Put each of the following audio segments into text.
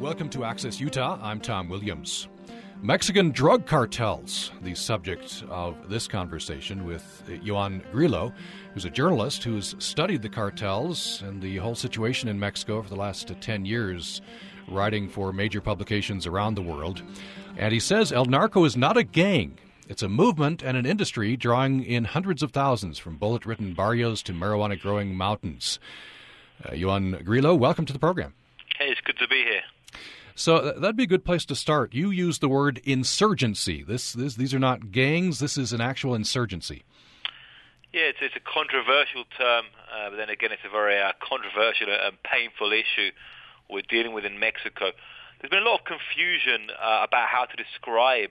Welcome to Access Utah. I'm Tom Williams. Mexican drug cartels, the subject of this conversation with Ioan Grillo, who's a journalist who's studied the cartels and the whole situation in Mexico for the last 10 years, writing for major publications around the world. And he says El Narco is not a gang. It's a movement and an industry drawing in hundreds of thousands from bullet ridden barrios to marijuana growing mountains. Uh, Ioan Grillo, welcome to the program. Hey, it's good to be. So that'd be a good place to start. You use the word insurgency. This, this, these are not gangs. This is an actual insurgency. Yeah, it's, it's a controversial term, uh, but then again, it's a very uh, controversial and painful issue we're dealing with in Mexico. There's been a lot of confusion uh, about how to describe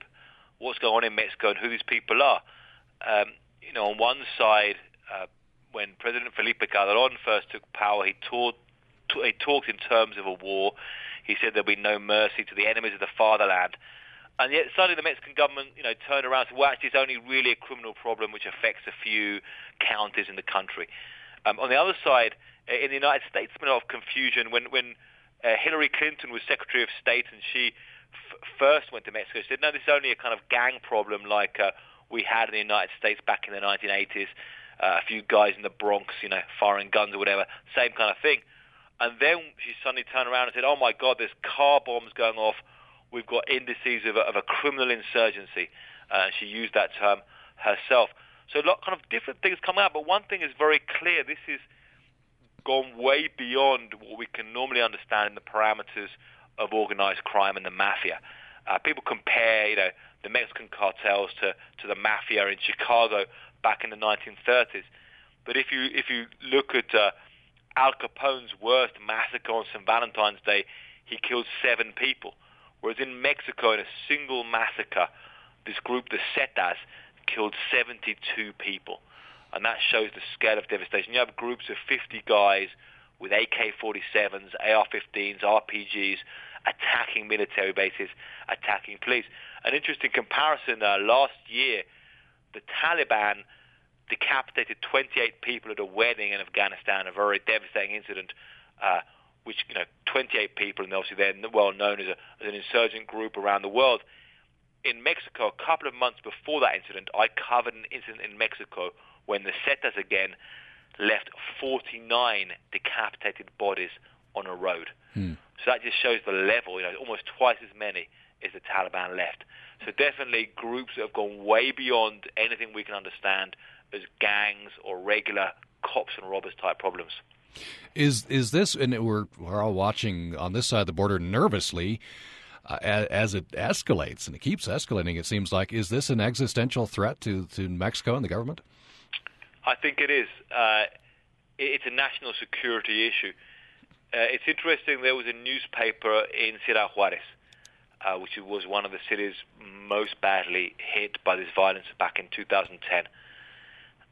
what's going on in Mexico and who these people are. Um, you know, on one side, uh, when President Felipe Calderon first took power, he, taught, he talked in terms of a war. He said there'll be no mercy to the enemies of the fatherland. And yet suddenly the Mexican government, you know, turned around and said, well, actually, it's only really a criminal problem which affects a few counties in the country. Um, on the other side, uh, in the United States, there's been a lot of confusion when, when uh, Hillary Clinton was Secretary of State and she f- first went to Mexico. She said, no, this is only a kind of gang problem like uh, we had in the United States back in the 1980s. Uh, a few guys in the Bronx, you know, firing guns or whatever, same kind of thing. And then she suddenly turned around and said, "Oh my God, there's car bombs going off. We've got indices of a, of a criminal insurgency." Uh, she used that term herself. So a lot kind of different things come out, but one thing is very clear: this is gone way beyond what we can normally understand in the parameters of organized crime and the mafia. Uh, people compare, you know, the Mexican cartels to, to the mafia in Chicago back in the 1930s. But if you if you look at uh, Al Capone's worst massacre on St. Valentine's Day, he killed seven people. Whereas in Mexico, in a single massacre, this group, the Zetas, killed 72 people. And that shows the scale of devastation. You have groups of 50 guys with AK-47s, AR-15s, RPGs, attacking military bases, attacking police. An interesting comparison, uh, last year, the Taliban decapitated 28 people at a wedding in Afghanistan, a very devastating incident, uh, which, you know, 28 people, and obviously they're well known as, a, as an insurgent group around the world. In Mexico, a couple of months before that incident, I covered an incident in Mexico when the Zetas again left 49 decapitated bodies on a road. Hmm. So that just shows the level, you know, almost twice as many as the Taliban left. So definitely groups that have gone way beyond anything we can understand as gangs or regular cops and robbers type problems. Is is this? And we're we're all watching on this side of the border nervously. Uh, as, it escalates and it keeps escalating, it seems like is this an existential threat to, to Mexico and the government? I think it is. Uh, it's a national security issue. Uh, it's interesting. There was a newspaper in Ciudad Juarez, uh, which was one of the cities most badly hit by this violence back in 2010.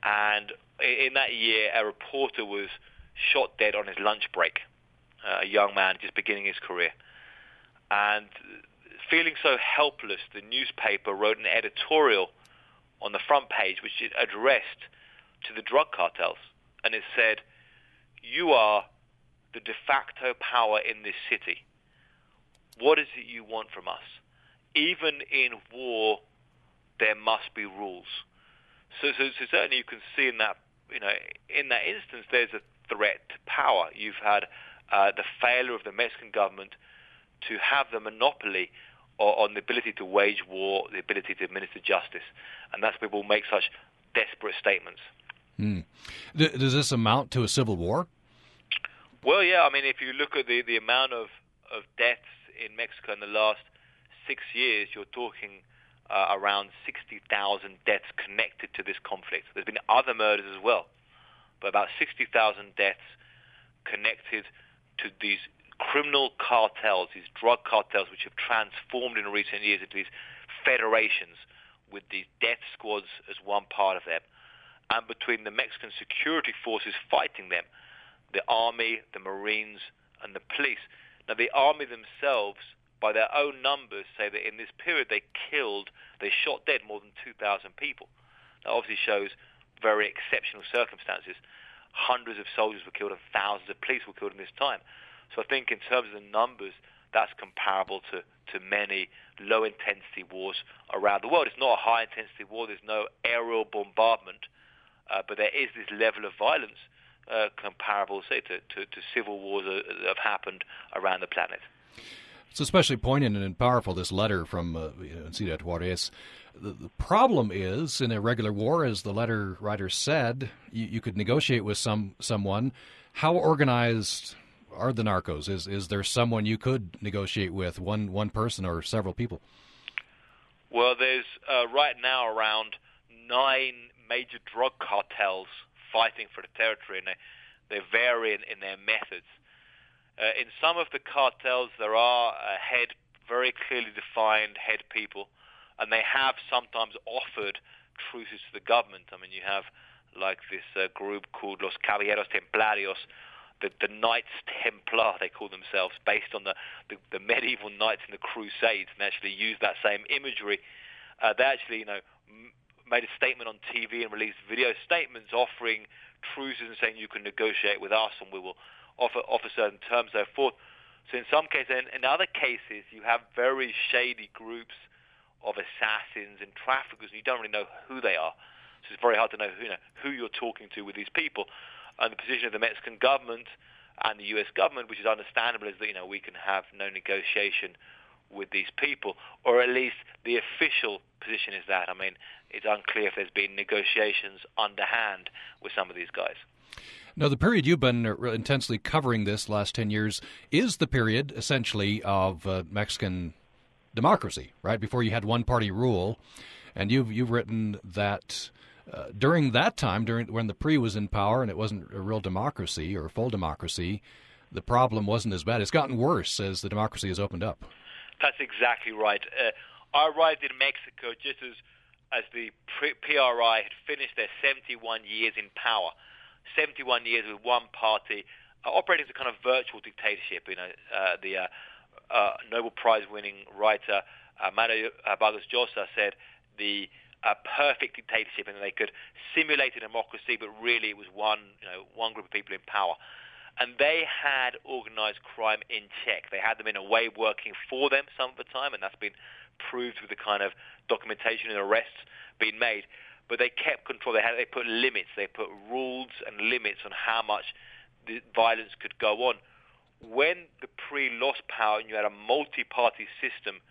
And in that year, a reporter was shot dead on his lunch break, uh, a young man just beginning his career. And feeling so helpless, the newspaper wrote an editorial on the front page which it addressed to the drug cartels. And it said, you are the de facto power in this city. What is it you want from us? Even in war, there must be rules. So, so, so certainly you can see in that, you know, in that instance, there's a threat to power. You've had uh, the failure of the Mexican government to have the monopoly on the ability to wage war, the ability to administer justice, and that's why people make such desperate statements. Hmm. Does this amount to a civil war? Well, yeah. I mean, if you look at the, the amount of, of deaths in Mexico in the last six years, you're talking uh, around 60,000 deaths connected to this conflict. There's been other murders as well, but about 60,000 deaths connected to these criminal cartels, these drug cartels, which have transformed in recent years into these federations with these death squads as one part of them. And between the Mexican security forces fighting them, the army, the marines, and the police. Now, the army themselves by their own numbers, say that in this period they killed, they shot dead more than 2,000 people. That obviously shows very exceptional circumstances. Hundreds of soldiers were killed and thousands of police were killed in this time. So I think in terms of the numbers, that's comparable to, to many low intensity wars around the world. It's not a high intensity war, there's no aerial bombardment, uh, but there is this level of violence uh, comparable, say, to, to, to civil wars that have happened around the planet. It's especially poignant and powerful, this letter from uh, Ciudad Juarez. The, the, problem is, in a regular war, as the letter writer said, you, you could negotiate with some someone. How organized are the narcos? Is is there someone you could negotiate with, one one person or several people? Well, there's uh, right now around nine major drug cartels fighting for the territory, and they, they vary in, in their methods. Uh, in some of the cartels, there are uh, head, very clearly defined head people, and they have sometimes offered truces to the government. I mean, you have like this uh, group called Los Caballeros Templarios, the, the Knights Templar, they call themselves, based on the, the, the medieval knights in the Crusades, and actually use that same imagery. Uh, they actually, you know, m- made a statement on TV and released video statements offering truces and saying you can negotiate with us and we will offer offer certain terms, so forth. So in some cases, in, in other cases, you have very shady groups of assassins and traffickers, and you don't really know who they are. So it's very hard to know who, you know, who you're talking to with these people. And the position of the Mexican government and the U.S. government, which is understandable, is that you know we can have no negotiation with these people, or at least the official position is that. I mean, it's unclear if there's been negotiations underhand with some of these guys. Now, the period you've been uh, intensely covering this last 10 years is the period essentially of uh, Mexican democracy, right? Before you had one party rule. And you've, you've written that uh, during that time, during when the PRI was in power and it wasn't a real democracy or full democracy, the problem wasn't as bad. It's gotten worse as the democracy has opened up. That's exactly right. Uh, I arrived in Mexico just as as the PRI had finished their 71 years in power. 71 years with one party, uh, operating as a kind of virtual dictatorship. You know, uh, the uh, uh, Nobel Prize-winning writer uh, Mario Vargas Llosa said the perfect dictatorship, and they could simulate a democracy, but really it was one, you know, one group of people in power. And they had organized crime in check. They had them in a way working for them some of the time, and that's been proved with the kind of documentation and arrests being made but they kept control. They had they put limits, they put rules and limits on how much the violence could go on. When the PRI lost power and you had a multi-party system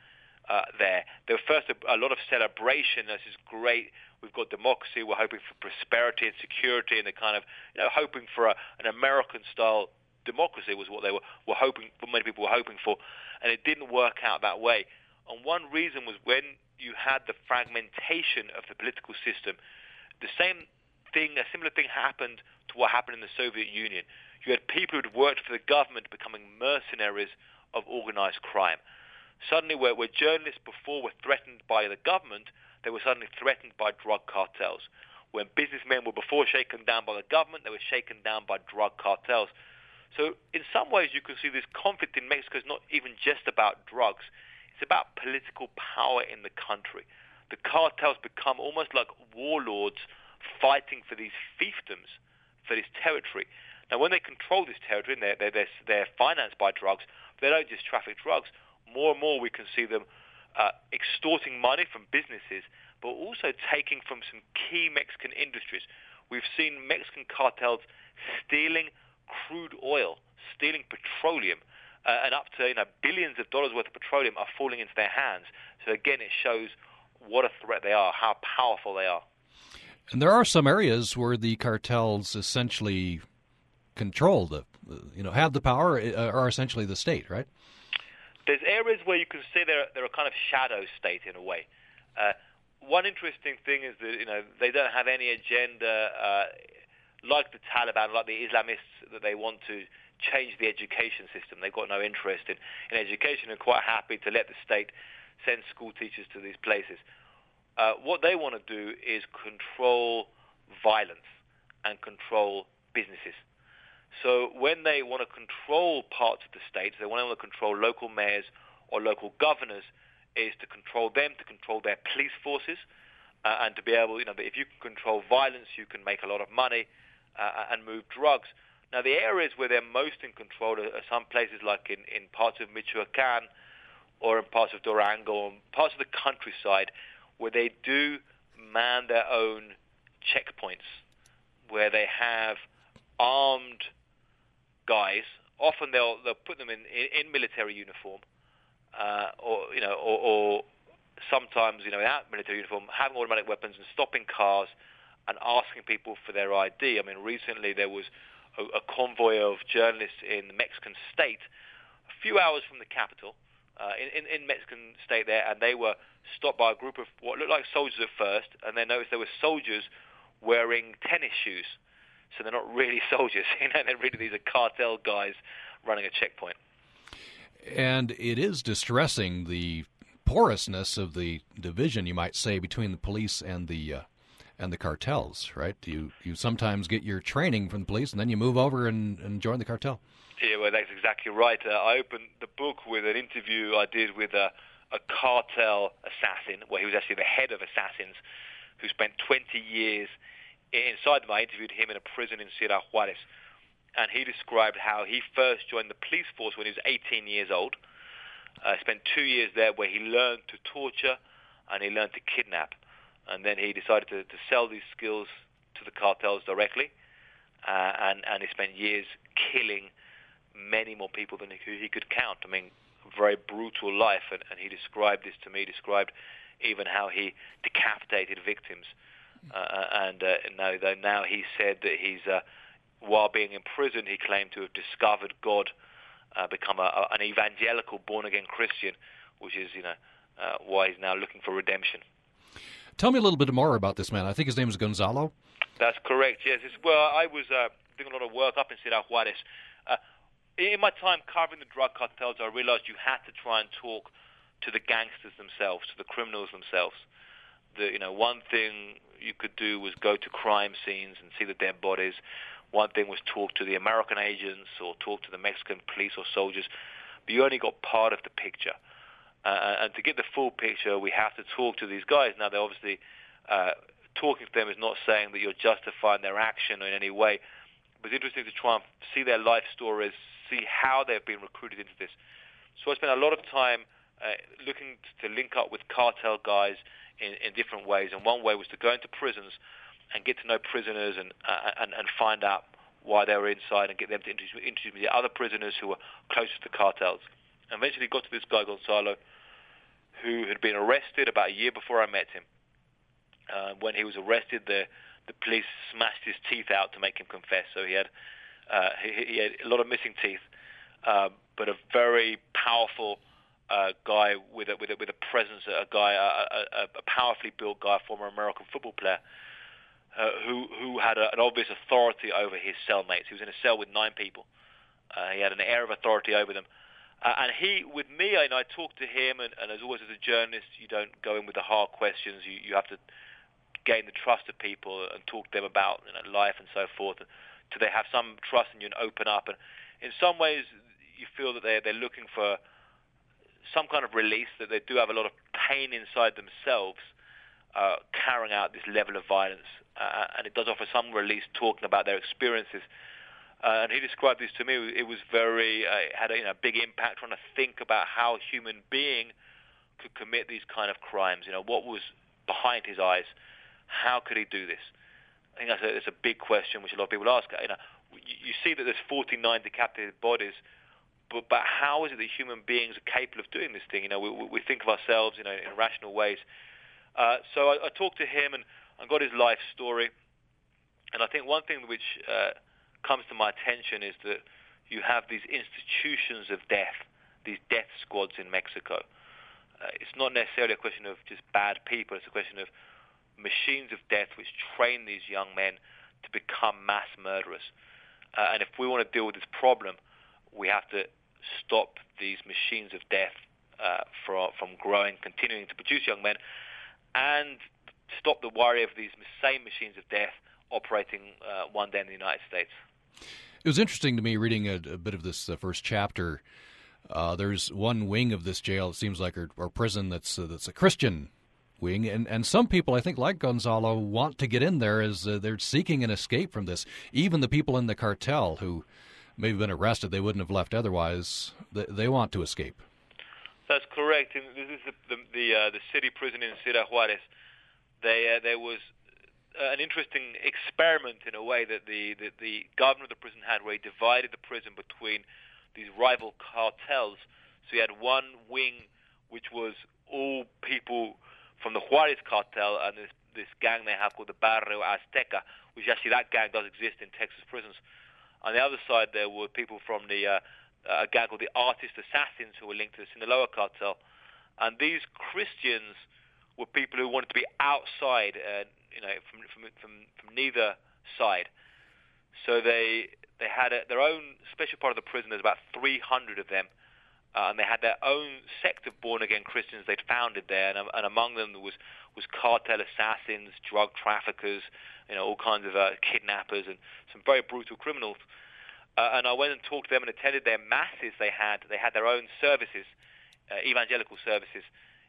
uh, there, there was first a, a lot of celebration. This is great. We've got democracy. We're hoping for prosperity and security, and the kind of you know hoping for a, an American-style democracy was what they were, were hoping. What many people were hoping for, and it didn't work out that way. And one reason was when you had the fragmentation of the political system. The same thing, a similar thing happened to what happened in the Soviet Union. You had people who'd worked for the government becoming mercenaries of organized crime. Suddenly, where, where journalists before were threatened by the government, they were suddenly threatened by drug cartels. When businessmen were before shaken down by the government, they were shaken down by drug cartels. So in some ways, you can see this conflict in Mexico is not even just about drugs. It's about political power in the country. The cartels become almost like warlords fighting for these fiefdoms, for this territory. Now, when they control this territory and they're, they're, they're, financed by drugs, they don't just traffic drugs. More and more we can see them uh, extorting money from businesses, but also taking from some key Mexican industries. We've seen Mexican cartels stealing crude oil, stealing petroleum, uh, and up to you know billions of dollars worth of petroleum are falling into their hands. So again, it shows what a threat they are, how powerful they are. And there are some areas where the cartels essentially control the, you know, have the power, uh, are essentially the state, right? There's areas where you can say they're, they're a kind of shadow state in a way. Uh, one interesting thing is that you know they don't have any agenda uh, like the Taliban, like the Islamists that they want to change the education system. They've got no interest in, in education and quite happy to let the state send school teachers to these places. Uh, what they want to do is control violence and control businesses. So when they want to control parts of the state, they want to control local mayors or local governors, is to control them, to control their police forces, uh, and to be able, you know, if you can control violence, you can make a lot of money uh, and move drugs. Now, the areas where they're most in control are, are some places like in, in parts of Michoacan or in parts of Durango or parts of the countryside where they do man their own checkpoints, where they have armed guys. Often they'll they'll put them in in, in military uniform, uh, or you know, or, or sometimes you know without military uniform, having automatic weapons and stopping cars and asking people for their ID. I mean, recently there was a, a convoy of journalists in the Mexican state, a few hours from the capital, uh, in, in, in Mexican state there, and they were stopped by a group of what looked like soldiers at first, and they noticed there were soldiers wearing tennis shoes. So they're not really soldiers, you know, they're really these are cartel guys running a checkpoint. And it is distressing the porousness of the division, you might say, between the police and the uh, and the cartels, right? You you sometimes get your training from the police, and then you move over and, and join the cartel. Yeah, well, that's exactly right. Uh, I opened the book with an interview I did with a, a cartel assassin, where he was actually the head of assassins, who spent 20 years inside them. I interviewed him in a prison in Ciudad Juarez, and he described how he first joined the police force when he was 18 years old. Uh, spent two years there where he learned to torture and he learned to kidnap and then he decided to, to sell these skills to the cartels directly, uh, and and he spent years killing many more people than he could, he could count. I mean, very brutal life, and, and he described this to me. Described even how he decapitated victims, uh, uh and uh, now now he said that he's uh, while being in prison, he claimed to have discovered God, uh, become a, an evangelical born again Christian, which is you know why he's now looking for redemption. Tell me a little bit more about this man. I think his name is Gonzalo. That's correct. Yes. It's, well, I was uh, doing a lot of work up in Ciudad Juarez. Uh, in my time covering the drug cartels, I realized you had to try and talk to the gangsters themselves, to the criminals themselves. The, you know, one thing you could do was go to crime scenes and see the dead bodies. One thing was talk to the American agents or talk to the Mexican police or soldiers. But you only got part of the picture. Uh, and to get the full picture, we have to talk to these guys. Now, they're obviously uh, talking to them is not saying that you're justifying their action in any way, but it's interesting to try and see their life stories, see how they've been recruited into this. So I spent a lot of time uh, looking to link up with cartel guys in, in different ways, and one way was to go into prisons and get to know prisoners and uh, and, and find out why they were inside and get them to introduce, introduce me to other prisoners who were closest to the cartels. Eventually got to this guy Gonzalo, who had been arrested about a year before I met him. Uh, when he was arrested, the the police smashed his teeth out to make him confess. So he had uh, he, he, had a lot of missing teeth, uh, but a very powerful uh, guy with a, with a, with a presence, a guy, a, a, a powerfully built guy, former American football player, uh, who who had a, an obvious authority over his cellmates. He was in a cell with nine people. Uh, he had an air of authority over them. Uh, and he, with me, and I talked to him, and, and as always as a journalist, you don't go in with the hard questions. You, you have to gain the trust of people and talk to them about you know, life and so forth. Do they have some trust in you and open up? And in some ways, you feel that they're, they're looking for some kind of release, that they do have a lot of pain inside themselves uh, carrying out this level of violence. Uh, and it does offer some release talking about their experiences. Uh, and he described this to me. It was very uh, had a you know, big impact trying to think about how a human being could commit these kind of crimes. You know, what was behind his eyes? How could he do this? I think that's a, that's a big question which a lot of people ask. You know, you, you see that there's 49 decapitated bodies, but but how is it that human beings are capable of doing this thing? You know, we, we think of ourselves, you know, in rational ways. Uh, so I, I talked to him and, and got his life story, and I think one thing which uh, comes to my attention is that you have these institutions of death, these death squads in Mexico. Uh, it's not necessarily a question of just bad people. It's a question of machines of death which train these young men to become mass murderers. Uh, and if we want to deal with this problem, we have to stop these machines of death uh, from, from growing, continuing to produce young men, and stop the worry of these same machines of death operating uh, one day in the United States. It was interesting to me reading a, a bit of this uh, first chapter. Uh, there's one wing of this jail, it seems like, or, or prison that's uh, that's a Christian wing, and and some people I think like Gonzalo want to get in there as uh, they're seeking an escape from this. Even the people in the cartel who may have been arrested, they wouldn't have left otherwise. They, they want to escape. That's correct. And this is the the the, uh, the city prison in Ciudad Juarez. They, uh, there was an interesting experiment in a way that the, the, the governor of the prison had, where he divided the prison between these rival cartels. So he had one wing which was all people from the Juarez cartel and this this gang they have called the Barrio Azteca, which actually that gang does exist in Texas prisons. On the other side, there were people from the uh, a gang called the Artist Assassins who were linked to the Sinaloa cartel, and these Christians were people who wanted to be outside, uh, you know, from from from, from neither side. So they they had a, their own special part of the prison. There's about 300 of them uh, and they had their own sect of born-again Christians they'd founded there, and, and among them was was cartel assassins, drug traffickers, you know, all kinds of uh, kidnappers, and some very brutal criminals. Uh, and I went and talked to them and attended their masses. They had they had their own services, uh, evangelical services,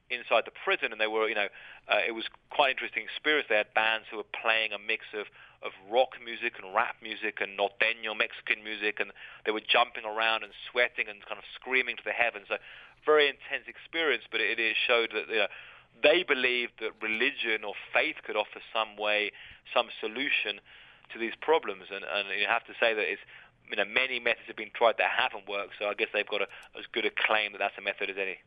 inside the prison, and they were, you know, uh, it was quite interesting experience. They had bands who were playing a mix of of rock music and rap music and norteño Mexican music, and they were jumping around and sweating and kind of screaming to the heavens. So very intense experience, but it, it showed that you know, they believed that religion or faith could offer some way, some solution to these problems, and, and you have to say that it's you know many methods have been tried that haven't worked. So I guess they've got a, as good a claim that that's a method as any.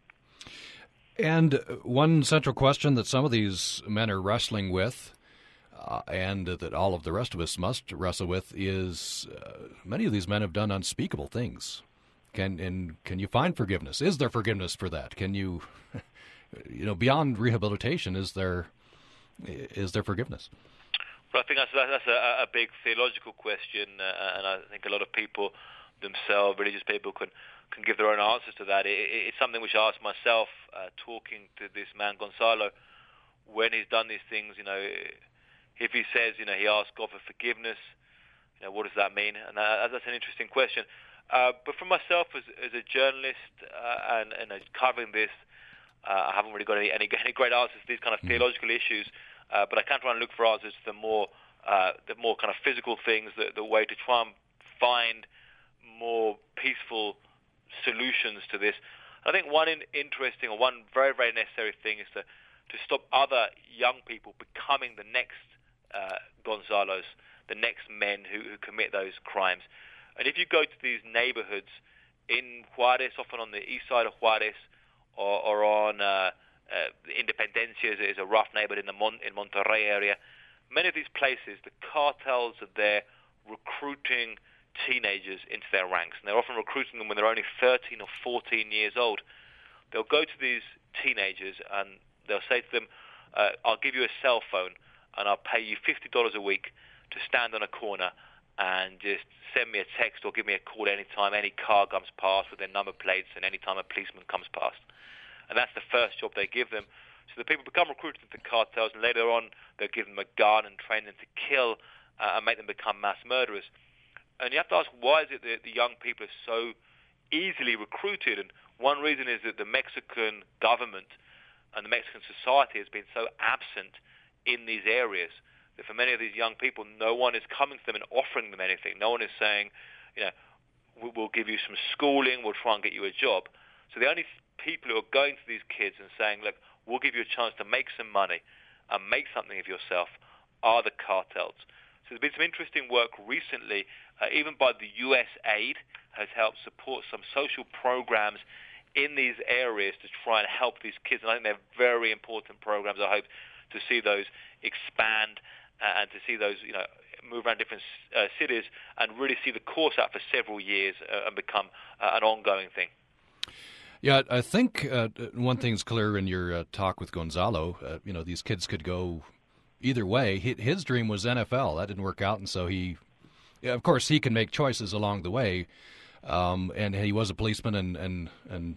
And one central question that some of these men are wrestling with, uh, and that all of the rest of us must wrestle with, is uh, many of these men have done unspeakable things. Can and can you find forgiveness? Is there forgiveness for that? Can you, you know, beyond rehabilitation, is there is there forgiveness? Well, I think that's that's a, a big theological question, uh, and I think a lot of people themselves, religious people, can can give their own answers to that. It, it, it's something which I ask myself, uh, talking to this man Gonzalo, when he's done these things. You know, if he says, you know, he asks God for forgiveness, you know, what does that mean? And that, that's an interesting question. Uh, but for myself, as, as a journalist uh, and, and uh, covering this, uh, I haven't really got any, any, any great answers to these kind of mm. theological issues. Uh, but I can try and look for answers to the more, uh, the more kind of physical things, the, the way to try and find more peaceful solutions to this. I think one in, interesting or one very, very necessary thing is to, to stop other young people becoming the next uh, Gonzalos, the next men who, who commit those crimes. And if you go to these neighborhoods in Juarez, often on the east side of Juarez, or, or on uh, uh, Independencia is, a rough neighborhood in the Mon- in Monterrey area. Many of these places, the cartels are there recruiting teenagers into their ranks, and they're often recruiting them when they're only 13 or 14 years old. They'll go to these teenagers and they'll say to them, uh, "I'll give you a cell phone, and I'll pay you $50 a week to stand on a corner and just send me a text or give me a call anytime any car comes past with their number plates and anytime a policeman comes past." And that's the first job they give them. So the people become recruited into cartels, and later on they'll give them a gun and train them to kill uh, and make them become mass murderers. And you have to ask, why is it that the young people are so easily recruited? And one reason is that the Mexican government and the Mexican society has been so absent in these areas that for many of these young people, no one is coming to them and offering them anything. No one is saying, you know, we'll give you some schooling, we'll try and get you a job. So the only people who are going to these kids and saying, look, we'll give you a chance to make some money and make something of yourself are the cartels. So there's been some interesting work recently, uh, even by the U.S. aid has helped support some social programs in these areas to try and help these kids. And I think they're very important programs. I hope to see those expand uh, and to see those, you know, move around different uh, cities and really see the course out for several years uh, and become uh, an ongoing thing. Yeah, I think uh, one thing's clear in your talk with Gonzalo. You know, these kids could go either way, his dream was NFL. That didn't work out, and so he, yeah, of course, he can make choices along the way. Um, and he was a policeman and and and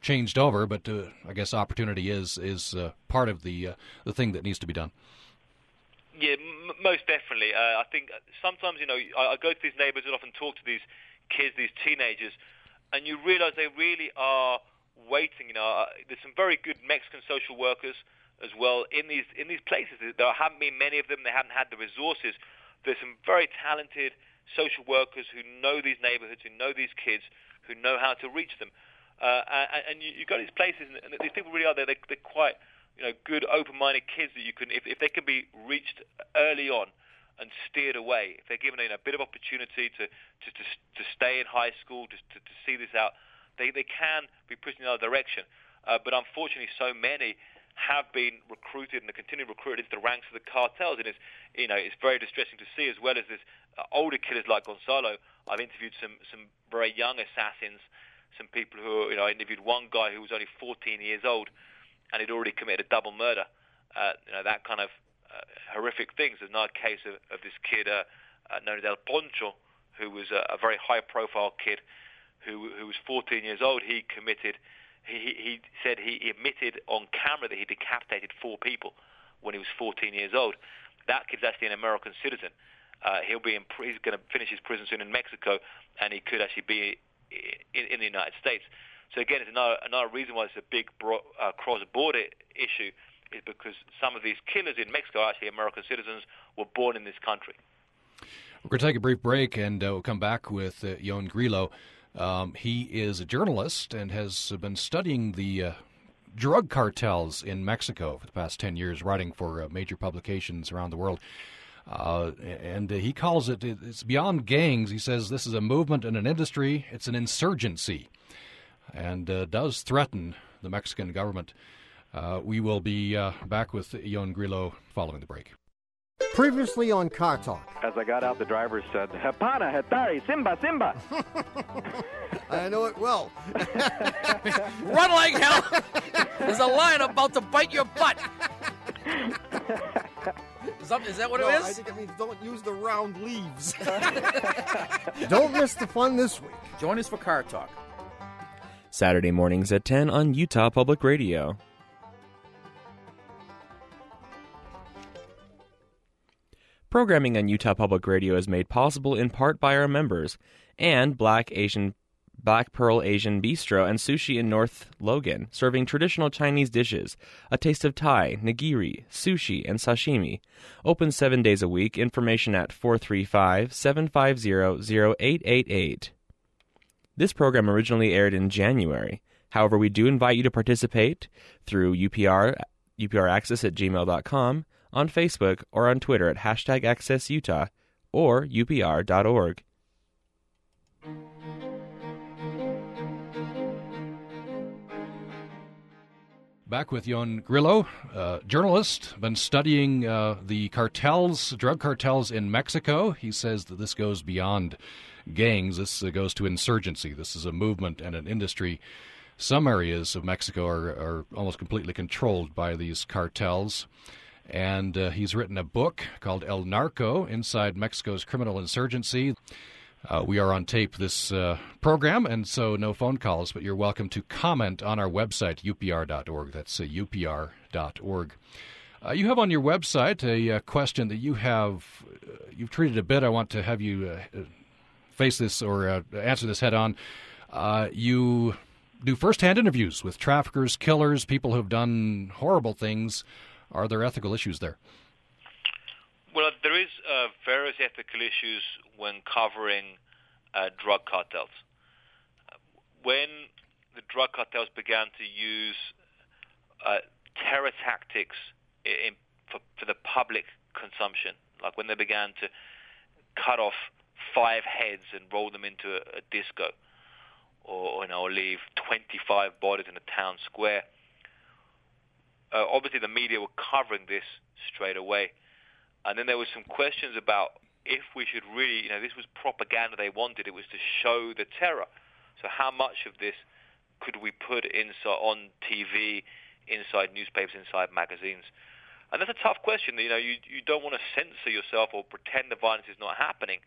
changed over, but uh, I guess opportunity is is uh, part of the uh, the thing that needs to be done. Yeah, m- most definitely. Uh, I think sometimes you know I, I go to these neighbours and often talk to these kids, these teenagers, and you realise they really are waiting. You know, uh, there's some very good Mexican social workers as well in these in these places. There haven't been many of them. They haven't had the resources. There's some very talented social workers who know these neighborhoods, who know these kids, who know how to reach them. Uh, and, and you, you go to these places, and these people really are there, they're, they're quite you know good, open-minded kids that you can if, if they can be reached early on and steered away, if they're given you know, a bit of opportunity to to, to, to stay in high school, to, to, to see this out, they, they can be pushed in the other direction. Uh, but unfortunately, so many have been recruited and are continuing recruited into the ranks of the cartels, and it's you know it's very distressing to see as well as this uh, older killers like Gonzalo. I've interviewed some some very young assassins some people who, you know, I interviewed one guy who was only 14 years old and he'd already committed a double murder. Uh, you know, that kind of uh, horrific things. There's another case of, of this kid uh, uh, known as El Poncho, who was a, a very high-profile kid who, who was 14 years old. He committed, he, he said he admitted on camera that he decapitated four people when he was 14 years old. That kid's actually an American citizen. Uh, he'll be in, he's going to finish his prison soon in Mexico, and he could actually be in, in the United States. So again, it's another, another reason why it's a big bro- uh, cross-border issue is because some of these killers in Mexico are actually American citizens were born in this country. We're going to take a brief break and uh, we'll come back with uh, Ioan Grillo. Um, he is a journalist and has been studying the uh, drug cartels in Mexico for the past 10 years, writing for uh, major publications around the world. Uh, and he calls it, it's beyond gangs. He says this is a movement and an industry, it's an insurgency, and uh, does threaten the Mexican government. Uh, we will be uh, back with Ioan Grillo following the break. Previously on Car Talk. As I got out, the driver said, Hapana, Hetari, Simba, Simba. I know it well. Run like hell! There's a lion about to bite your butt! Is that, is that what no, it is? I think it means don't use the round leaves. don't miss the fun this week. Join us for Car Talk. Saturday mornings at 10 on Utah Public Radio. Programming on Utah Public Radio is made possible in part by our members and Black Asian Black Pearl Asian Bistro and Sushi in North Logan, serving traditional Chinese dishes, a taste of Thai, nigiri, sushi, and sashimi. Open seven days a week. Information at 435 750 0888. This program originally aired in January. However, we do invite you to participate through UPR, UPRaccess at gmail.com, on Facebook, or on Twitter at hashtag AccessUtah or upr.org. Back with Ioan Grillo, uh, journalist, been studying uh, the cartels, drug cartels in Mexico. He says that this goes beyond gangs. This uh, goes to insurgency. This is a movement and an industry. Some areas of Mexico are, are almost completely controlled by these cartels. And uh, he's written a book called El Narco Inside Mexico's Criminal Insurgency. Uh, we are on tape this uh, program, and so no phone calls, but you're welcome to comment on our website, upr.org. That's uh, upr.org. Uh, you have on your website a, uh, question that you have uh, you've treated a bit. I want to have you face this or answer this head on. you do first-hand interviews with traffickers, killers, people who've done horrible things. Are there ethical issues there? Well, there is uh, various ethical issues when covering uh, drug cartels. When the drug cartels began to use uh, terror tactics in, for, for the public consumption, like when they began to cut off five heads and roll them into a, a disco, or you know, leave 25 bodies in a town square. Uh, obviously, the media were covering this straight away. And then there was some questions about if we should really, you know, this was propaganda they wanted. It was to show the terror. So how much of this could we put inside on TV, inside newspapers, inside magazines? And that's a tough question. You know, you you don't want to censor yourself or pretend the violence is not happening.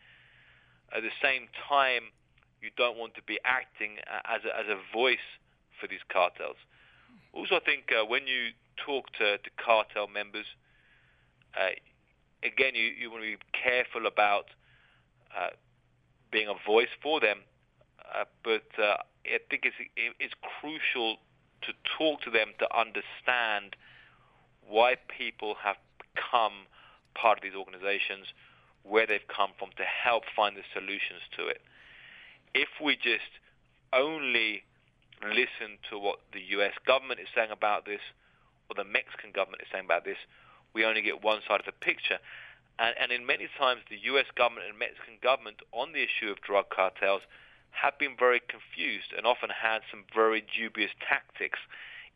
At the same time, you don't want to be acting as a, as a voice for these cartels. Also, I think uh, when you talk to, to cartel members, uh, again, you, you want to be careful about uh, being a voice for them, uh, but uh, I think it's, it's crucial to talk to them to understand why people have become part of these organizations, where they've come from, to help find the solutions to it. If we just only listen to what the U.S. government is saying about this, or the Mexican government is saying about this, we only get one side of the picture. And, and in many times, the U.S. government and Mexican government on the issue of drug cartels have been very confused and often had some very dubious tactics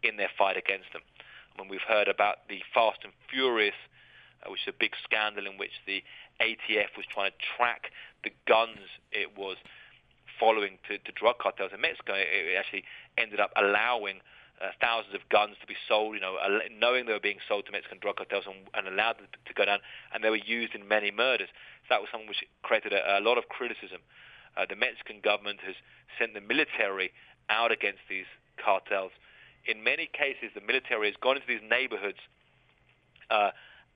in their fight against them. When we've heard about the Fast and Furious, uh, which is a big scandal in which the ATF was trying to track the guns it was following to, to drug cartels in Mexico, it actually ended up allowing uh, thousands of guns to be sold, you know, knowing they were being sold to Mexican drug cartels and, and allowed them to go down, and they were used in many murders. So that was something which created a, a lot of criticism. Uh, the Mexican government has sent the military out against these cartels. In many cases, the military has gone into these neighborhoods uh,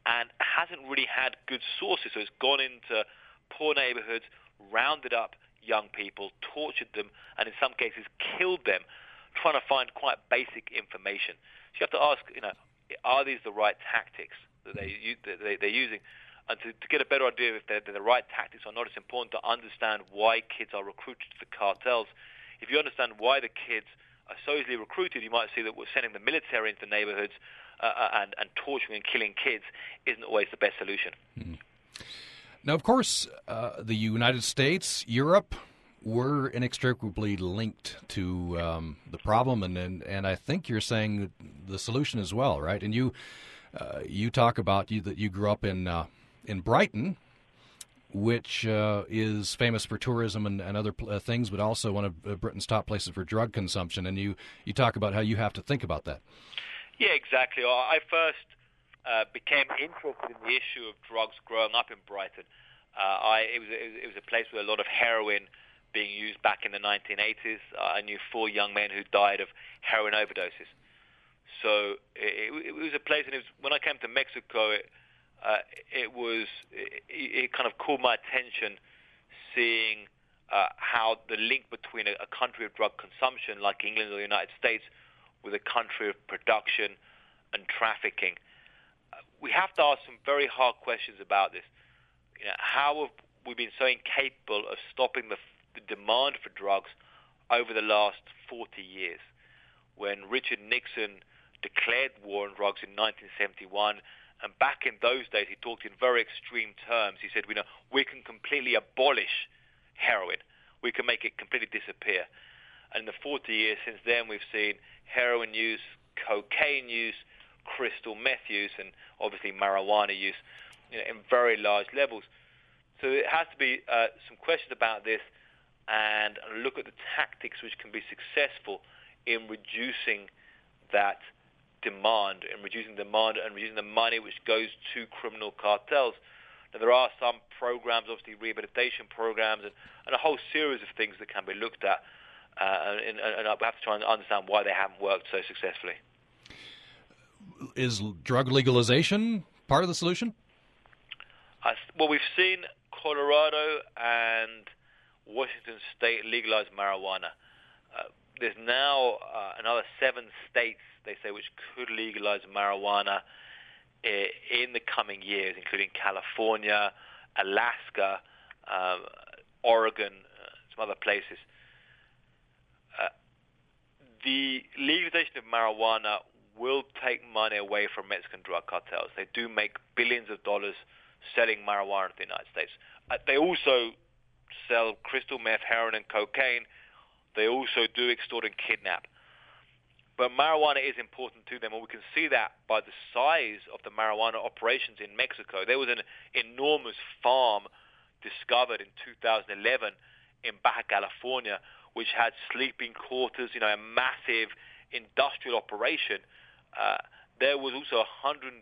and hasn't really had good sources. So it's gone into poor neighborhoods, rounded up young people, tortured them, and in some cases killed them trying to find quite basic information. So you have to ask, you know, are these the right tactics that, they, that they're using? And to, to, get a better idea if they're, they're, the right tactics or not, it's important to understand why kids are recruited to the cartels. If you understand why the kids are so easily recruited, you might see that we're sending the military into the neighborhoods uh, uh and, and, torturing and killing kids isn't always the best solution. Mm-hmm. Now, of course, uh, the United States, Europe, we're inextricably linked to um, the problem, and, and and I think you're saying the solution as well, right? And you uh, you talk about you that you grew up in uh, in Brighton, which uh, is famous for tourism and, and other uh, things, but also one of uh, Britain's top places for drug consumption. And you you talk about how you have to think about that. Yeah, exactly. I first uh, became interested in the issue of drugs growing up in Brighton. I it was it was a place with a lot of heroin being used back in the 1980s. Uh, I knew four young men who died of heroin overdoses. So it, it, was a place, and it was, when I came to Mexico, it, uh, it was it, it, kind of caught my attention seeing uh, how the link between a, a country of drug consumption like England or the United States with a country of production and trafficking. We have to ask some very hard questions about this. You know, how have we been so incapable of stopping the the demand for drugs over the last 40 years. When Richard Nixon declared war on drugs in 1971, and back in those days he talked in very extreme terms. He said, "We know we can completely abolish heroin. We can make it completely disappear." And in the 40 years since then, we've seen heroin use, cocaine use, crystal meth use, and obviously marijuana use you know, in very large levels. So it has to be uh, some questions about this and look at the tactics which can be successful in reducing that demand and reducing demand and reducing the money which goes to criminal cartels. Now, there are some programs, obviously rehabilitation programs, and, and a whole series of things that can be looked at. Uh, and, and I have to try and understand why they haven't worked so successfully. Is drug legalization part of the solution? Uh, well, we've seen Colorado and Washington State legalized marijuana. Uh, there's now uh, another seven states, they say, which could legalize marijuana in the coming years, including California, Alaska, um, Oregon, uh, some other places. Uh, the legalization of marijuana will take money away from Mexican drug cartels. They do make billions of dollars selling marijuana in the United States. Uh, they also sell crystal meth, heroin, and cocaine. They also do extort and kidnap. But marijuana is important to them, and we can see that by the size of the marijuana operations in Mexico. There was an enormous farm discovered in 2011 in Baja California, which had sleeping quarters, you know, a massive industrial operation. Uh, there was also 125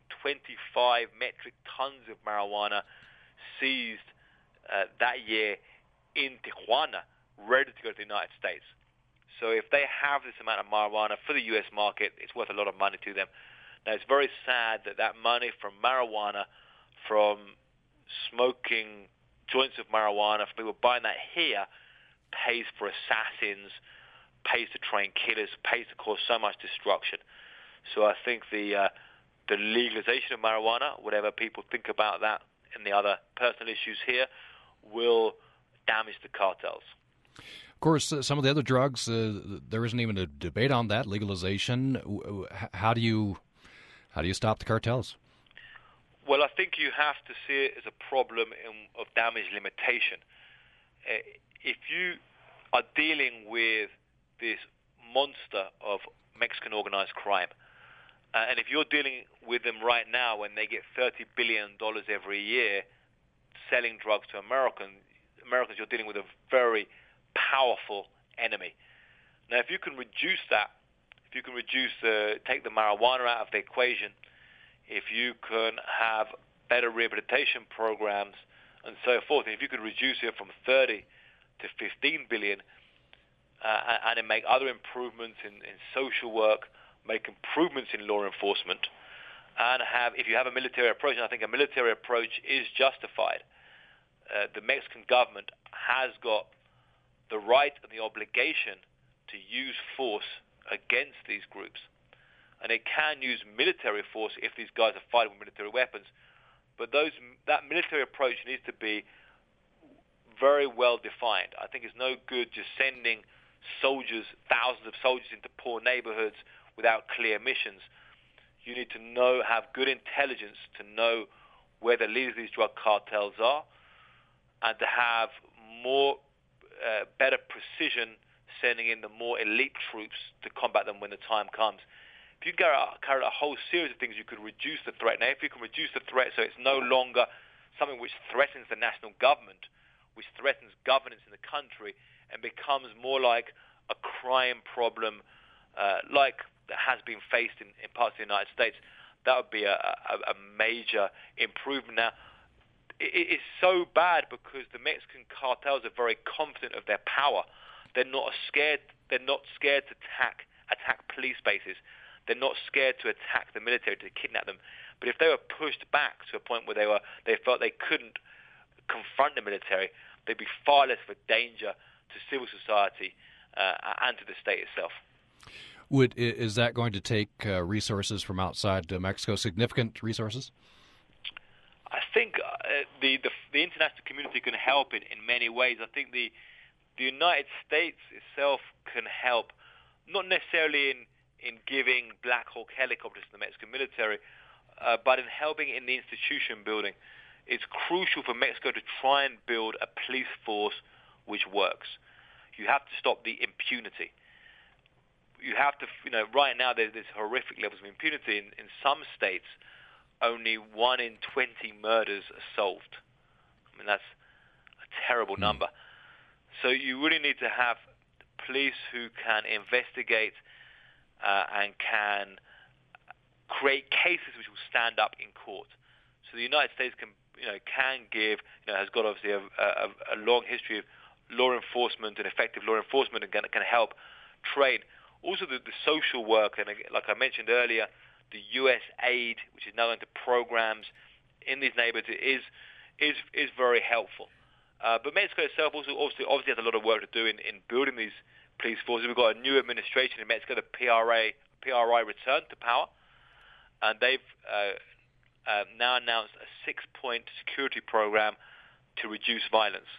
metric tons of marijuana seized uh, that year in Tijuana ready to go to the United States. So if they have this amount of marijuana for the U.S. market, it's worth a lot of money to them. Now, it's very sad that that money from marijuana, from smoking joints of marijuana, from people buying that here, pays for assassins, pays to train killers, pays to cause so much destruction. So I think the uh, the legalization of marijuana, whatever people think about that and the other personal issues here, will damage the cartels. Of course, uh, some of the other drugs, uh, there isn't even a debate on that legalization. How do you how do you stop the cartels? Well, I think you have to see it as a problem in, of damage limitation. Uh, if you are dealing with this monster of Mexican organized crime, uh, and if you're dealing with them right now when they get $30 billion every year selling drugs to Americans, Americans, you're dealing with a very powerful enemy. Now, if you can reduce that, if you can reduce the, take the marijuana out of the equation, if you can have better rehabilitation programs and so forth, and if you could reduce it from 30 to 15 billion, uh, and make other improvements in, in social work, make improvements in law enforcement, and have, if you have a military approach, and I think a military approach is justified, uh, the Mexican government has got the right and the obligation to use force against these groups. And it can use military force if these guys are fighting with military weapons. But those, that military approach needs to be very well defined. I think it's no good just sending soldiers, thousands of soldiers into poor neighborhoods without clear missions. You need to know, have good intelligence to know where the leaders of these drug cartels are, and to have more, uh, better precision sending in the more elite troops to combat them when the time comes. If you carry out, carry out a whole series of things, you could reduce the threat. Now, if you can reduce the threat so it's no longer something which threatens the national government, which threatens governance in the country, and becomes more like a crime problem, uh, like that has been faced in, in parts of the United States, that would be a, a, a major improvement. Now, it, it's so bad because the Mexican cartels are very confident of their power. They're not scared. They're not scared to attack attack police bases. They're not scared to attack the military to kidnap them. But if they were pushed back to a point where they were they felt they couldn't confront the military, they'd be far less of a danger to civil society uh, and to the state itself. Would is that going to take uh, resources from outside uh, Mexico? Significant resources? I think the, the, the international community can help in, in many ways. I think the the United States itself can help, not necessarily in in giving Black Hawk helicopters to the Mexican military, uh, but in helping in the institution building. It's crucial for Mexico to try and build a police force which works. You have to stop the impunity. You have to, you know, right now there's, there's horrific levels of impunity. In, in some states, only one in 20 murders are solved. I mean, that's a terrible mm. number. So you really need to have police who can investigate uh, and can create cases which will stand up in court. So the United States can, you know, can give, you know, has got obviously a, a, a long history of law enforcement and effective law enforcement and can, can help train. Also, the, the social work, and like I mentioned earlier, the U.S. aid, which is now into programs in these neighborhoods, is is is very helpful. Uh, but Mexico itself also obviously, obviously has a lot of work to do in, in building these police forces. We've got a new administration in Mexico, the PRA PRI returned to power, and they've uh, uh, now announced a six-point security program to reduce violence.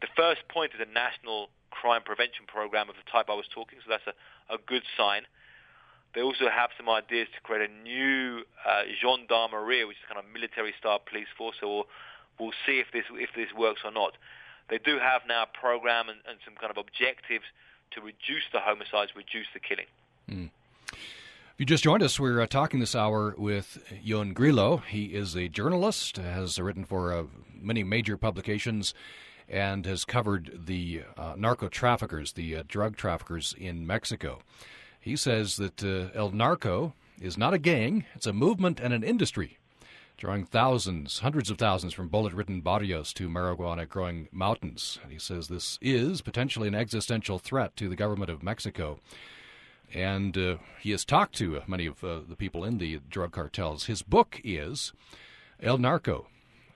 The first point is a national crime prevention program of the type I was talking, so that's a, a good sign. They also have some ideas to create a new uh, gendarmerie, which is kind of military-style police force. So we'll, we'll see if this if this works or not. They do have now a program and, and some kind of objectives to reduce the homicides, reduce the killing. Mm. If you just joined us, we're uh, talking this hour with Ioan Grillo. He is a journalist, has written for uh, many major publications and has covered the uh, narco traffickers, the uh, drug traffickers in Mexico. He says that uh, El Narco is not a gang, it's a movement and an industry, drawing thousands, hundreds of thousands from bullet ridden barrios to marijuana growing mountains. And he says this is potentially an existential threat to the government of Mexico. And uh, he has talked to many of uh, the people in the drug cartels. His book is El Narco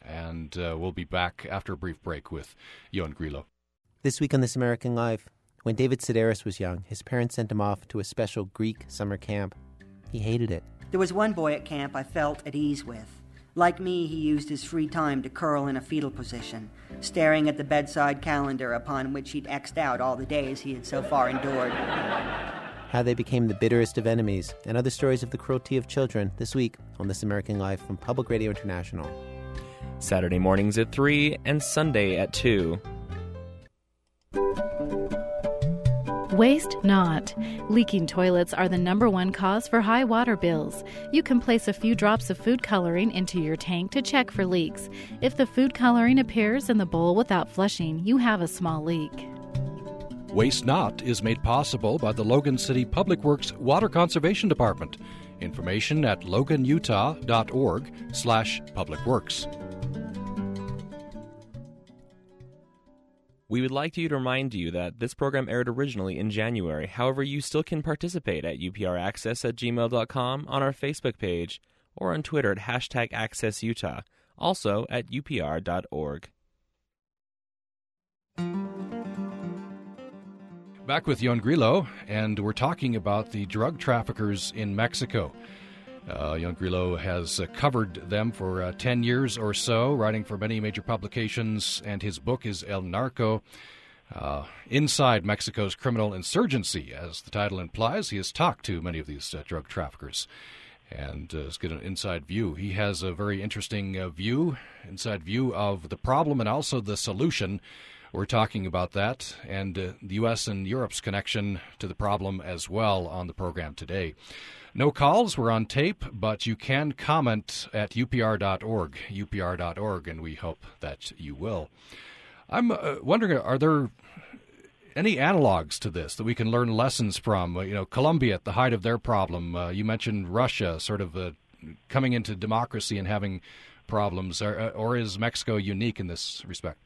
and uh, we'll be back after a brief break with Ioan Grillo. This week on This American Life, when David Sedaris was young, his parents sent him off to a special Greek summer camp. He hated it. There was one boy at camp I felt at ease with. Like me, he used his free time to curl in a fetal position, staring at the bedside calendar upon which he'd X'd out all the days he had so far endured. How they became the bitterest of enemies, and other stories of the cruelty of children this week on This American Life from Public Radio International. Saturday mornings at 3 and Sunday at 2. Waste not. Leaking toilets are the number one cause for high water bills. You can place a few drops of food coloring into your tank to check for leaks. If the food coloring appears in the bowl without flushing, you have a small leak. Waste Not is made possible by the Logan City Public Works Water Conservation Department. Information at loganutah.org slash publicworks. We would like you to remind you that this program aired originally in January. However, you still can participate at upraccess at gmail.com, on our Facebook page, or on Twitter at hashtag AccessUtah, also at upr.org. Back with Ioan Grillo, and we're talking about the drug traffickers in Mexico. Uh, Ioan Grillo has uh, covered them for uh, 10 years or so, writing for many major publications, and his book is El Narco. Uh, inside Mexico's criminal insurgency, as the title implies, he has talked to many of these uh, drug traffickers and uh, has get an inside view. He has a very interesting uh, view, inside view of the problem and also the solution. We're talking about that and the U.S. and Europe's connection to the problem as well on the program today. No calls, we're on tape, but you can comment at upr.org, upr.org, and we hope that you will. I'm uh, wondering, are there any analogs to this that we can learn lessons from? Uh, you know, Colombia at the height of their problem. Uh, you mentioned Russia, sort of uh, coming into democracy and having problems, or, uh, or, is Mexico unique in this respect?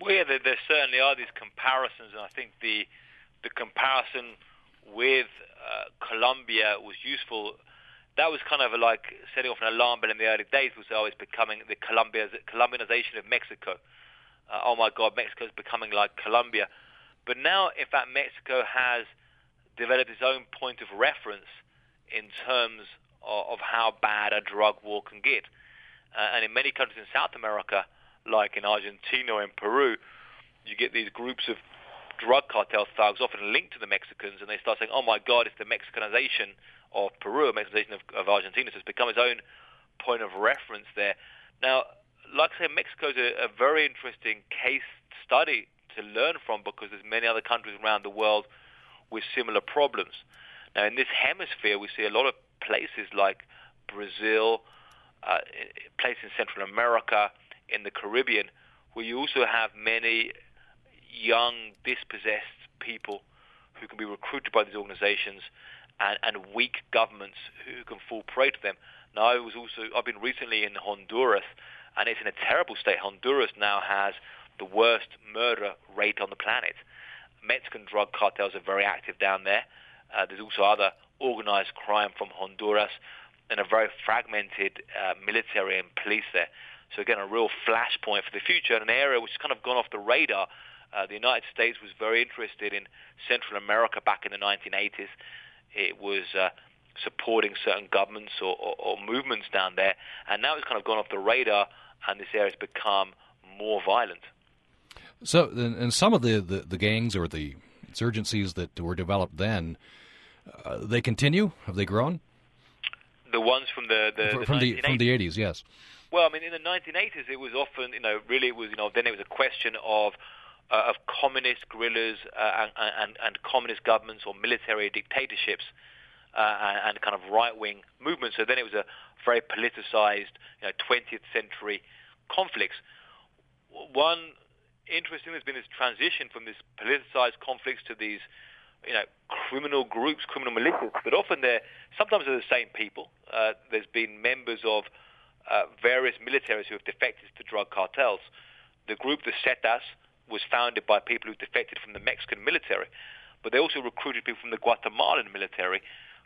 Well, yeah, there, there certainly are these comparisons, and I think the the comparison with Colombia was useful. That was kind of like setting off an alarm bell in the early days. Was always becoming the Colombia Colombianization of Mexico. Uh, oh my God, Mexico is becoming like Colombia. But now, in fact, Mexico has developed its own point of reference in terms of, of how bad a drug war can get. Uh, and in many countries in South America, like in Argentina in Peru, you get these groups of drug cartel thugs, often linked to the Mexicans, and they start saying, "Oh my God, it's the Mexicanization of Peru, Mexicanization of, of Argentina." So it's become its own point of reference there. Now, like I say, Mexico is a, a very interesting case study to learn from because there's many other countries around the world with similar problems. Now, in this hemisphere, we see a lot of places like Brazil, uh, places in Central America, in the Caribbean, where you also have many young, dispossessed people who can be recruited by these organizations and, and weak governments who can fall prey to them. Now, I was also I've been recently in Honduras, and it's in a terrible state. Honduras now has the worst murder rate on the planet. Mexican drug cartels are very active down there. Uh, there's also other organized crime from Honduras and a very fragmented uh, military and police there. So again, a real flashpoint for the future, and an area which has kind of gone off the radar uh, the United States was very interested in Central America back in the 1980s. It was uh, supporting certain governments or, or, or, movements down there, and now it's kind of gone off the radar, and this area has become more violent. So, and some of the, the, the gangs or the insurgencies that were developed then, uh, they continue? Have they grown? The ones from the, the, from, the, from the from the 80s, yes. Well, I mean, in the 1980s, it was often, you know, really it was, you know, then it was a question of uh, of communist guerrillas uh, and, and, communist governments or military dictatorships uh, and, kind of right-wing movements. So then it was a very politicized you know, 20th century conflicts. One interesting there's been this transition from this politicized conflicts to these you know criminal groups, criminal militias, but often they're sometimes they're the same people. Uh, there's been members of uh, various militaries who have defected to drug cartels. The group, the Zetas, was founded by people who defected from the Mexican military, but they also recruited people from the Guatemalan military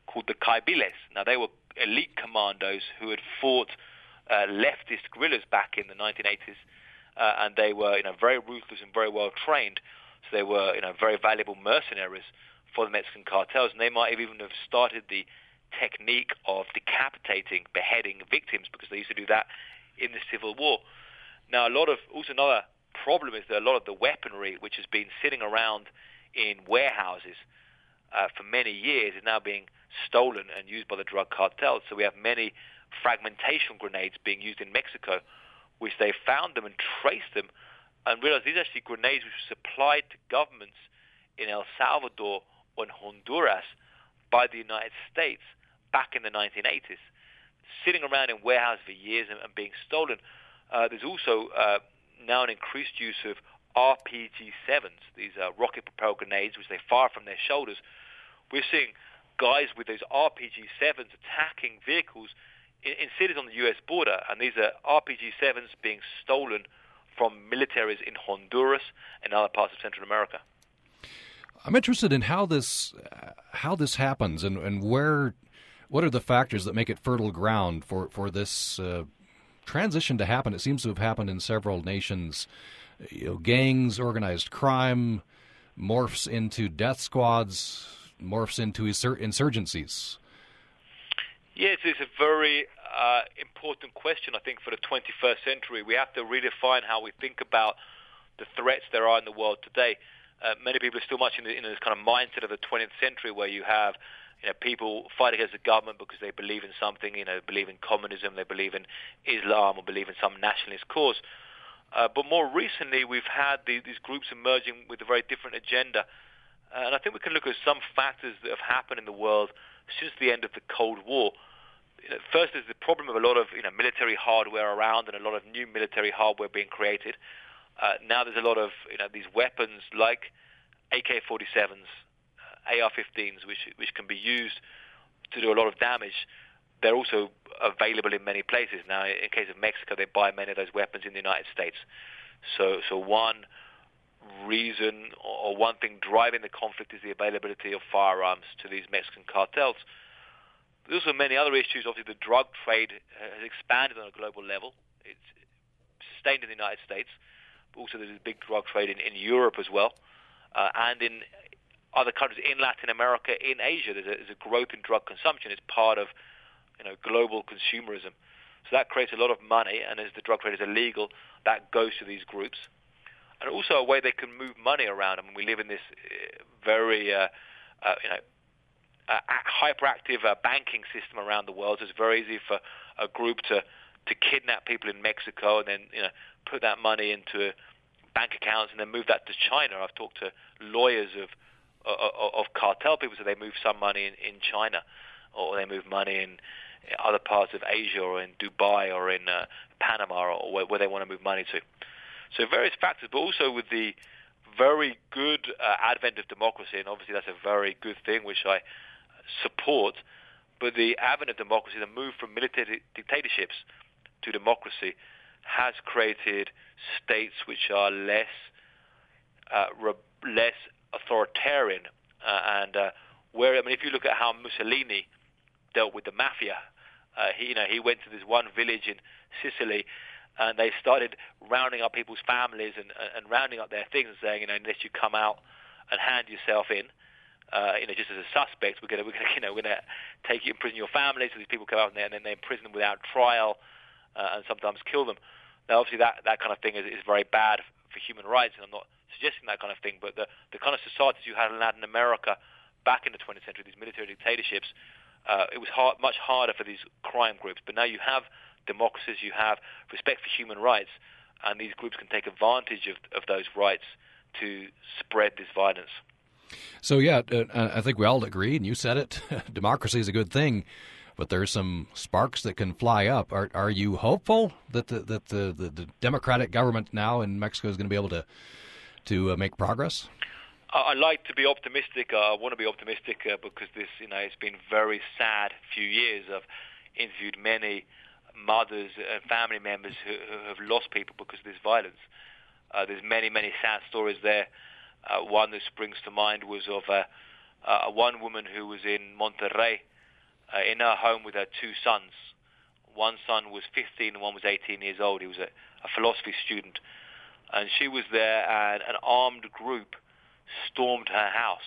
called the Kaibiles. Now, they were elite commandos who had fought uh, leftist guerrillas back in the 1980s, uh, and they were, you know, very ruthless and very well trained. So they were, you know, very valuable mercenaries for the Mexican cartels, and they might have even have started the technique of decapitating, beheading victims because they used to do that in the Civil War. Now, a lot of also another problem is that a lot of the weaponry which has been sitting around in warehouses uh, for many years is now being stolen and used by the drug cartels. So we have many fragmentation grenades being used in Mexico, which they found them and traced them and realized these are actually grenades which were supplied to governments in El Salvador and Honduras by the United States back in the 1980s, sitting around in warehouses for years and, and being stolen. Uh, there's also uh, now an increased use of RPG-7s, these uh, rocket-propelled grenades, which they fire from their shoulders. We're seeing guys with those RPG-7s attacking vehicles in, in cities on the U.S. border, and these are RPG-7s being stolen from militaries in Honduras and other parts of Central America. I'm interested in how this how this happens and, and where what are the factors that make it fertile ground for for this uh, transition to happen. It seems to have happened in several nations. You know, gangs, organized crime morphs into death squads, morphs into insurgencies. Yes, it's a very uh, important question, I think, for the 21st century. We have to redefine how we think about the threats there are in the world today. Uh, many people are still much in, the, in this kind of mindset of the 20th century where you have you know, people fight against the government because they believe in something, you know, believe in communism, they believe in Islam or believe in some nationalist cause. Uh, but more recently, we've had the, these groups emerging with a very different agenda. Uh, and I think we can look at some factors that have happened in the world since the end of the Cold War. You know, first, there's the problem of a lot of you know, military hardware around and a lot of new military hardware being created. Uh, now there's a lot of you know, these weapons like AK-47s, AR-15s, which which can be used to do a lot of damage. They're also available in many places now. In case of Mexico, they buy many of those weapons in the United States. So, so one reason or one thing driving the conflict is the availability of firearms to these Mexican cartels. There's also many other issues. Obviously, the drug trade has expanded on a global level. It's sustained in the United States, but also there's a big drug trade in, in Europe as well, uh, and in other countries in Latin America, in Asia. There's a, there's a growth in drug consumption. It's part of you know global consumerism. So that creates a lot of money, and as the drug trade is illegal, that goes to these groups. And also a way they can move money around. I mean, we live in this uh, very, uh, uh, you know, uh, hyperactive banking system around the world. So it's very easy for a group to to kidnap people in Mexico and then you know put that money into bank accounts and then move that to China. I've talked to lawyers of of, cartel people, so they move some money in, in China, or they move money in other parts of Asia, or in Dubai, or in uh, Panama, or where, where they want to move money to. So various factors, but also with the very good uh, advent of democracy, and obviously that's a very good thing, which I support. But the advent of democracy, the move from military dictatorships to democracy, has created states which are less uh, re- less authoritarian. Uh, and uh, where I mean, if you look at how Mussolini dealt with the mafia, uh, he you know he went to this one village in Sicily. And they started rounding up people's families and, and rounding up their things and saying, you know, unless you come out and hand yourself in, uh, you know, just as a suspect, we're to, we're to, you know, we're to take you, imprison your family. So these people come out and, and then they imprison them without trial, uh, and sometimes kill them. Now, obviously, that that kind of thing is, is very bad for human rights, and I'm not suggesting that kind of thing. But the the kind of societies you had in Latin America back in the 20th century, these military dictatorships, uh, it was hard, much harder for these crime groups. But now you have democracies, you have respect for human rights, and these groups can take advantage of, of those rights to spread this violence. So yeah, uh, I think we all agree, and you said it. democracy is a good thing, but there's some sparks that can fly up. Are are you hopeful that the that the, the, the democratic government now in Mexico is going to be able to to uh, make progress? I like to be optimistic. Uh, I want to be optimistic uh, because this, you know, it's been very sad few years. I've interviewed many mothers and family members who, who have lost people because of this violence. Uh, there's many, many sad stories there. Uh, one that springs to mind was of a, a one woman who was in Monterrey uh, in her home with her two sons. One son was 15 and one was 18 years old. He was a, a philosophy student. And she was there and an armed group stormed her house.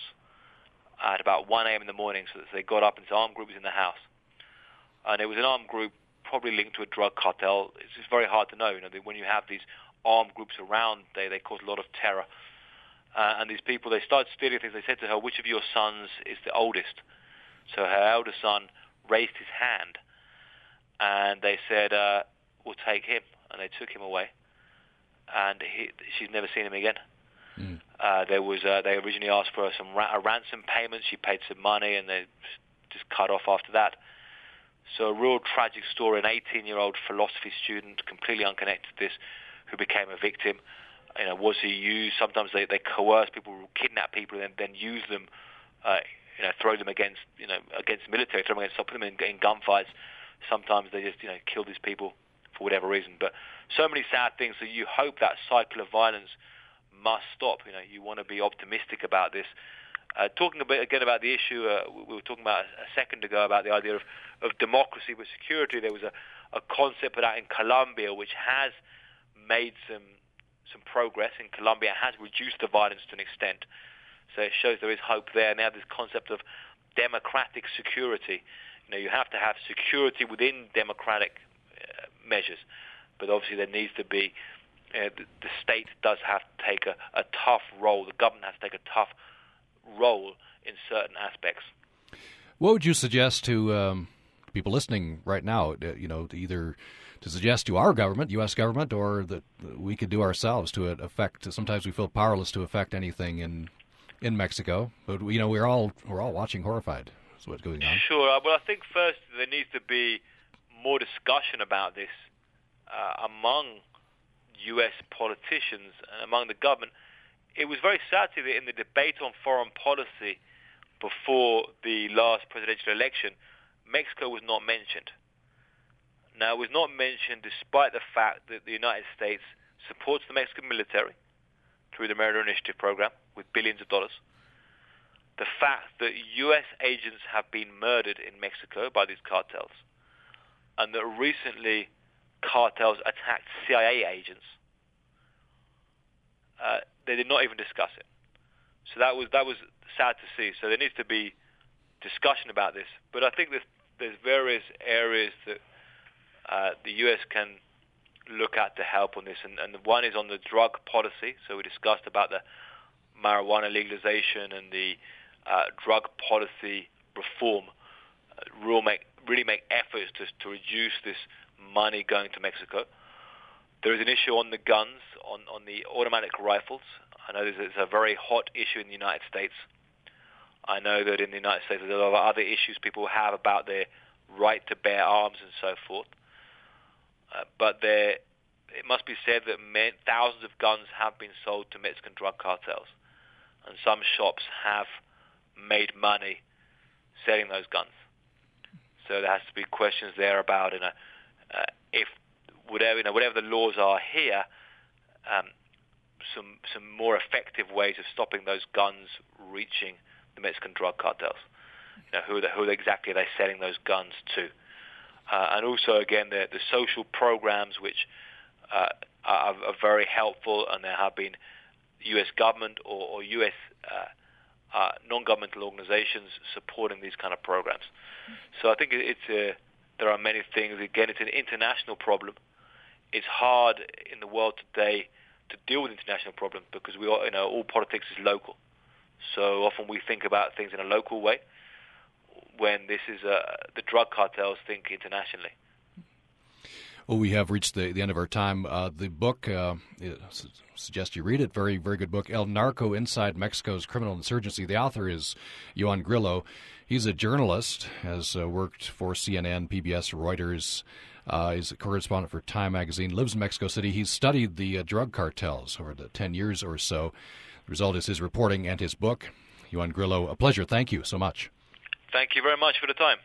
at about 1 a.m. in the morning. So they got up and this armed group was in the house. And it was an armed group probably linked to a drug cartel. It's just very hard to know. You know, when you have these armed groups around, they, they cause a lot of terror. Uh, and these people, they started stealing things. They said to her, which of your sons is the oldest? So her eldest son raised his hand. And they said, uh, we'll take him. And they took him away. And he, she's never seen him again. Mm. Uh, there was uh, they originally asked for some ra- a ransom payment. She paid some money, and they just cut off after that. So a real tragic story. An 18-year-old philosophy student, completely unconnected to this, who became a victim. You know, was he used? Sometimes they, they coerce people, kidnap people, and then, then use them. Uh, you know, throw them against you know against the military, throw them against, put them in, in gunfights. Sometimes they just you know kill these people for whatever reason. But so many sad things. So you hope that cycle of violence must stop. You know, you want to be optimistic about this. Uh, talking a bit again about the issue uh, we were talking about a second ago about the idea of, of democracy with security. There was a, a concept of that in Colombia which has made some some progress in Colombia, has reduced the violence to an extent. So it shows there is hope there. Now this concept of democratic security. You know, you have to have security within democratic measures, but obviously there needs to be uh, the, the, state does have to take a, a tough role. The government has to take a tough role in certain aspects. What would you suggest to um, people listening right now? Uh, you know, to either to suggest to our government, U.S. government, or that we could do ourselves to affect. Sometimes we feel powerless to affect anything in in Mexico, but you know we're all we're all watching horrified. That's what's going on. Sure. Uh, well, I think first there needs to be more discussion about this uh, among U.S. politicians and among the government. It was very sad to see that in the debate on foreign policy before the last presidential election, Mexico was not mentioned. Now, it was not mentioned despite the fact that the United States supports the Mexican military through the Merida Initiative program with billions of dollars. The fact that U.S. agents have been murdered in Mexico by these cartels, and that recently cartels attacked CIA agents. Uh, they did not even discuss it. So that was that was sad to see. So there needs to be discussion about this. But I think there's there's various areas that uh, the U.S. can look at to help on this, and, and one is on the drug policy. So we discussed about the marijuana legalization and the uh, drug policy reform. Uh, make, really make efforts to, to reduce this money going to Mexico. There is an issue on the guns, on, on the automatic rifles. I know there's a very hot issue in the United States. I know that in the United States there's a lot of other issues people have about their right to bear arms and so forth. Uh, but there, it must be said that many, thousands of guns have been sold to Mexican drug cartels, and some shops have made money selling those guns. So there has to be questions there about you know, uh, if whatever you know, whatever the laws are here, um, some some more effective ways of stopping those guns reaching the Mexican drug cartels. You know, who, the, who exactly are they selling those guns to? Uh, and also, again, the, the social programs which uh, are, are, very helpful, and there have been U.S. government or, or U.S. Uh, uh, non-governmental organizations supporting these kind of programs. So I think it's a, there are many things. Again, it's an international problem. It's hard in the world today to deal with international problems because we you know, all politics is local. So often we think about things in a local way when this is uh, the drug cartels think internationally. Well, we have reached the, the end of our time. Uh, the book, uh, suggest you read it. Very, very good book. El Narco Inside Mexico's Criminal Insurgency. The author is Ioan Grillo. He's a journalist, has uh, worked for CNN, PBS, Reuters. Uh, he's a correspondent for Time magazine, lives in Mexico City. He's studied the uh, drug cartels over the 10 years or so. The result is his reporting and his book. Ioan Grillo, a pleasure. Thank you so much. Thank you very much for the time.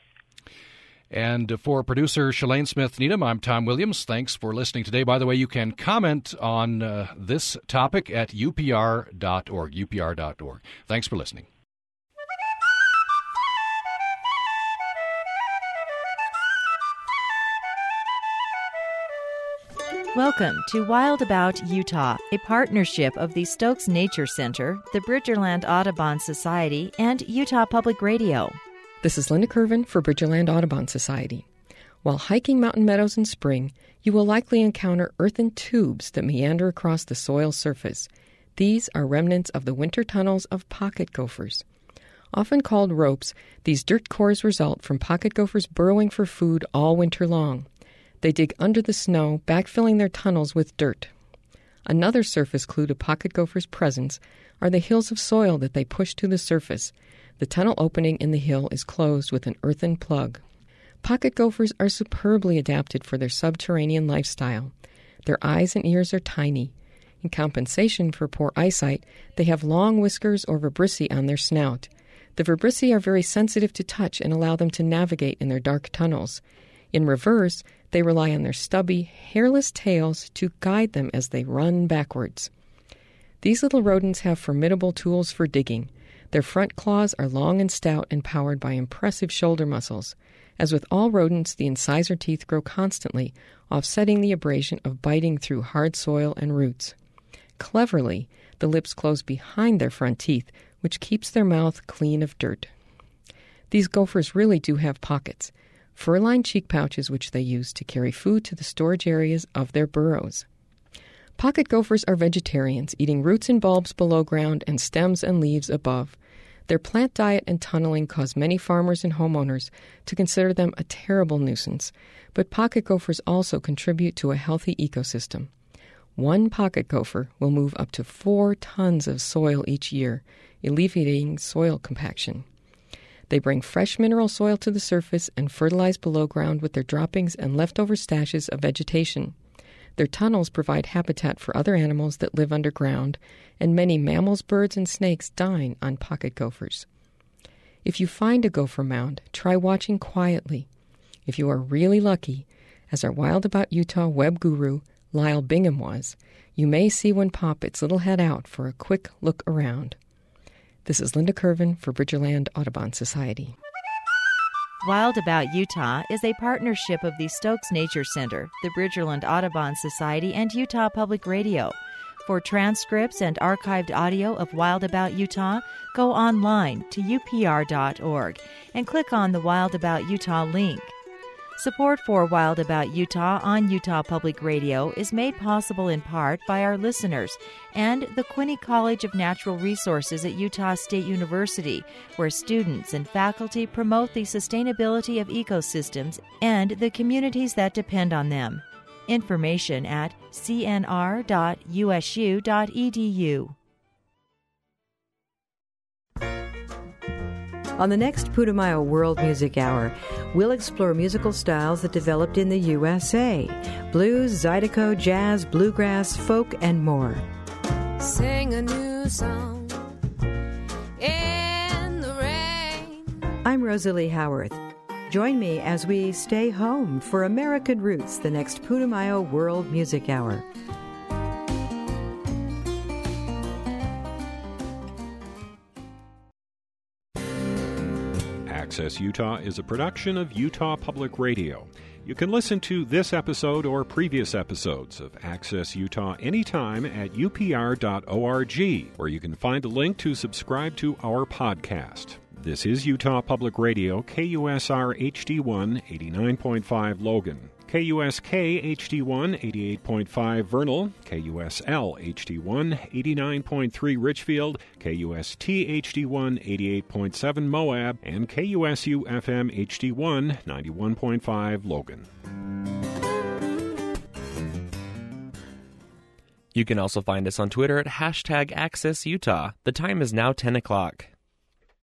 And for producer Shalane Smith Needham, I'm Tom Williams. Thanks for listening today. By the way, you can comment on uh, this topic at upr.org, upr.org. Thanks for listening. Welcome to Wild About Utah, a partnership of the Stokes Nature Center, the Bridgerland Audubon Society, and Utah Public Radio. This is Linda Kervin for Bridgerland Audubon Society. While hiking mountain meadows in spring, you will likely encounter earthen tubes that meander across the soil surface. These are remnants of the winter tunnels of pocket gophers. Often called ropes, these dirt cores result from pocket gophers burrowing for food all winter long. They dig under the snow, backfilling their tunnels with dirt. Another surface clue to pocket gophers' presence are the hills of soil that they push to the surface. The tunnel opening in the hill is closed with an earthen plug. Pocket gophers are superbly adapted for their subterranean lifestyle. Their eyes and ears are tiny. In compensation for poor eyesight, they have long whiskers or vibrissae on their snout. The vibrissae are very sensitive to touch and allow them to navigate in their dark tunnels. In reverse, they rely on their stubby, hairless tails to guide them as they run backwards. These little rodents have formidable tools for digging. Their front claws are long and stout and powered by impressive shoulder muscles. As with all rodents, the incisor teeth grow constantly, offsetting the abrasion of biting through hard soil and roots. Cleverly, the lips close behind their front teeth, which keeps their mouth clean of dirt. These gophers really do have pockets fur lined cheek pouches which they use to carry food to the storage areas of their burrows. Pocket gophers are vegetarians, eating roots and bulbs below ground and stems and leaves above. Their plant diet and tunneling cause many farmers and homeowners to consider them a terrible nuisance, but pocket gophers also contribute to a healthy ecosystem. One pocket gopher will move up to four tons of soil each year, alleviating soil compaction. They bring fresh mineral soil to the surface and fertilize below ground with their droppings and leftover stashes of vegetation. Their tunnels provide habitat for other animals that live underground, and many mammals, birds, and snakes dine on pocket gophers. If you find a gopher mound, try watching quietly. If you are really lucky, as our Wild About Utah web guru, Lyle Bingham was, you may see one pop its little head out for a quick look around. This is Linda Kervin for Bridgerland Audubon Society. Wild About Utah is a partnership of the Stokes Nature Center, the Bridgerland Audubon Society, and Utah Public Radio. For transcripts and archived audio of Wild About Utah, go online to upr.org and click on the Wild About Utah link. Support for Wild About Utah on Utah Public Radio is made possible in part by our listeners and the Quinney College of Natural Resources at Utah State University, where students and faculty promote the sustainability of ecosystems and the communities that depend on them. Information at cnr.usu.edu. On the next Putumayo World Music Hour, we'll explore musical styles that developed in the USA blues, zydeco, jazz, bluegrass, folk, and more. Sing a new song in the rain. I'm Rosalie Howarth. Join me as we stay home for American Roots, the next Putumayo World Music Hour. Access Utah is a production of Utah Public Radio. You can listen to this episode or previous episodes of Access Utah anytime at upr.org, where you can find a link to subscribe to our podcast. This is Utah Public Radio, KUSR HD1 89.5 Logan. KUSK HD1 88.5 Vernal, KUSL HD1 89.3 Richfield, KUST HD1 88.7 Moab, and KUSU FM HD1 91.5 Logan. You can also find us on Twitter at hashtag AccessUtah. The time is now 10 o'clock.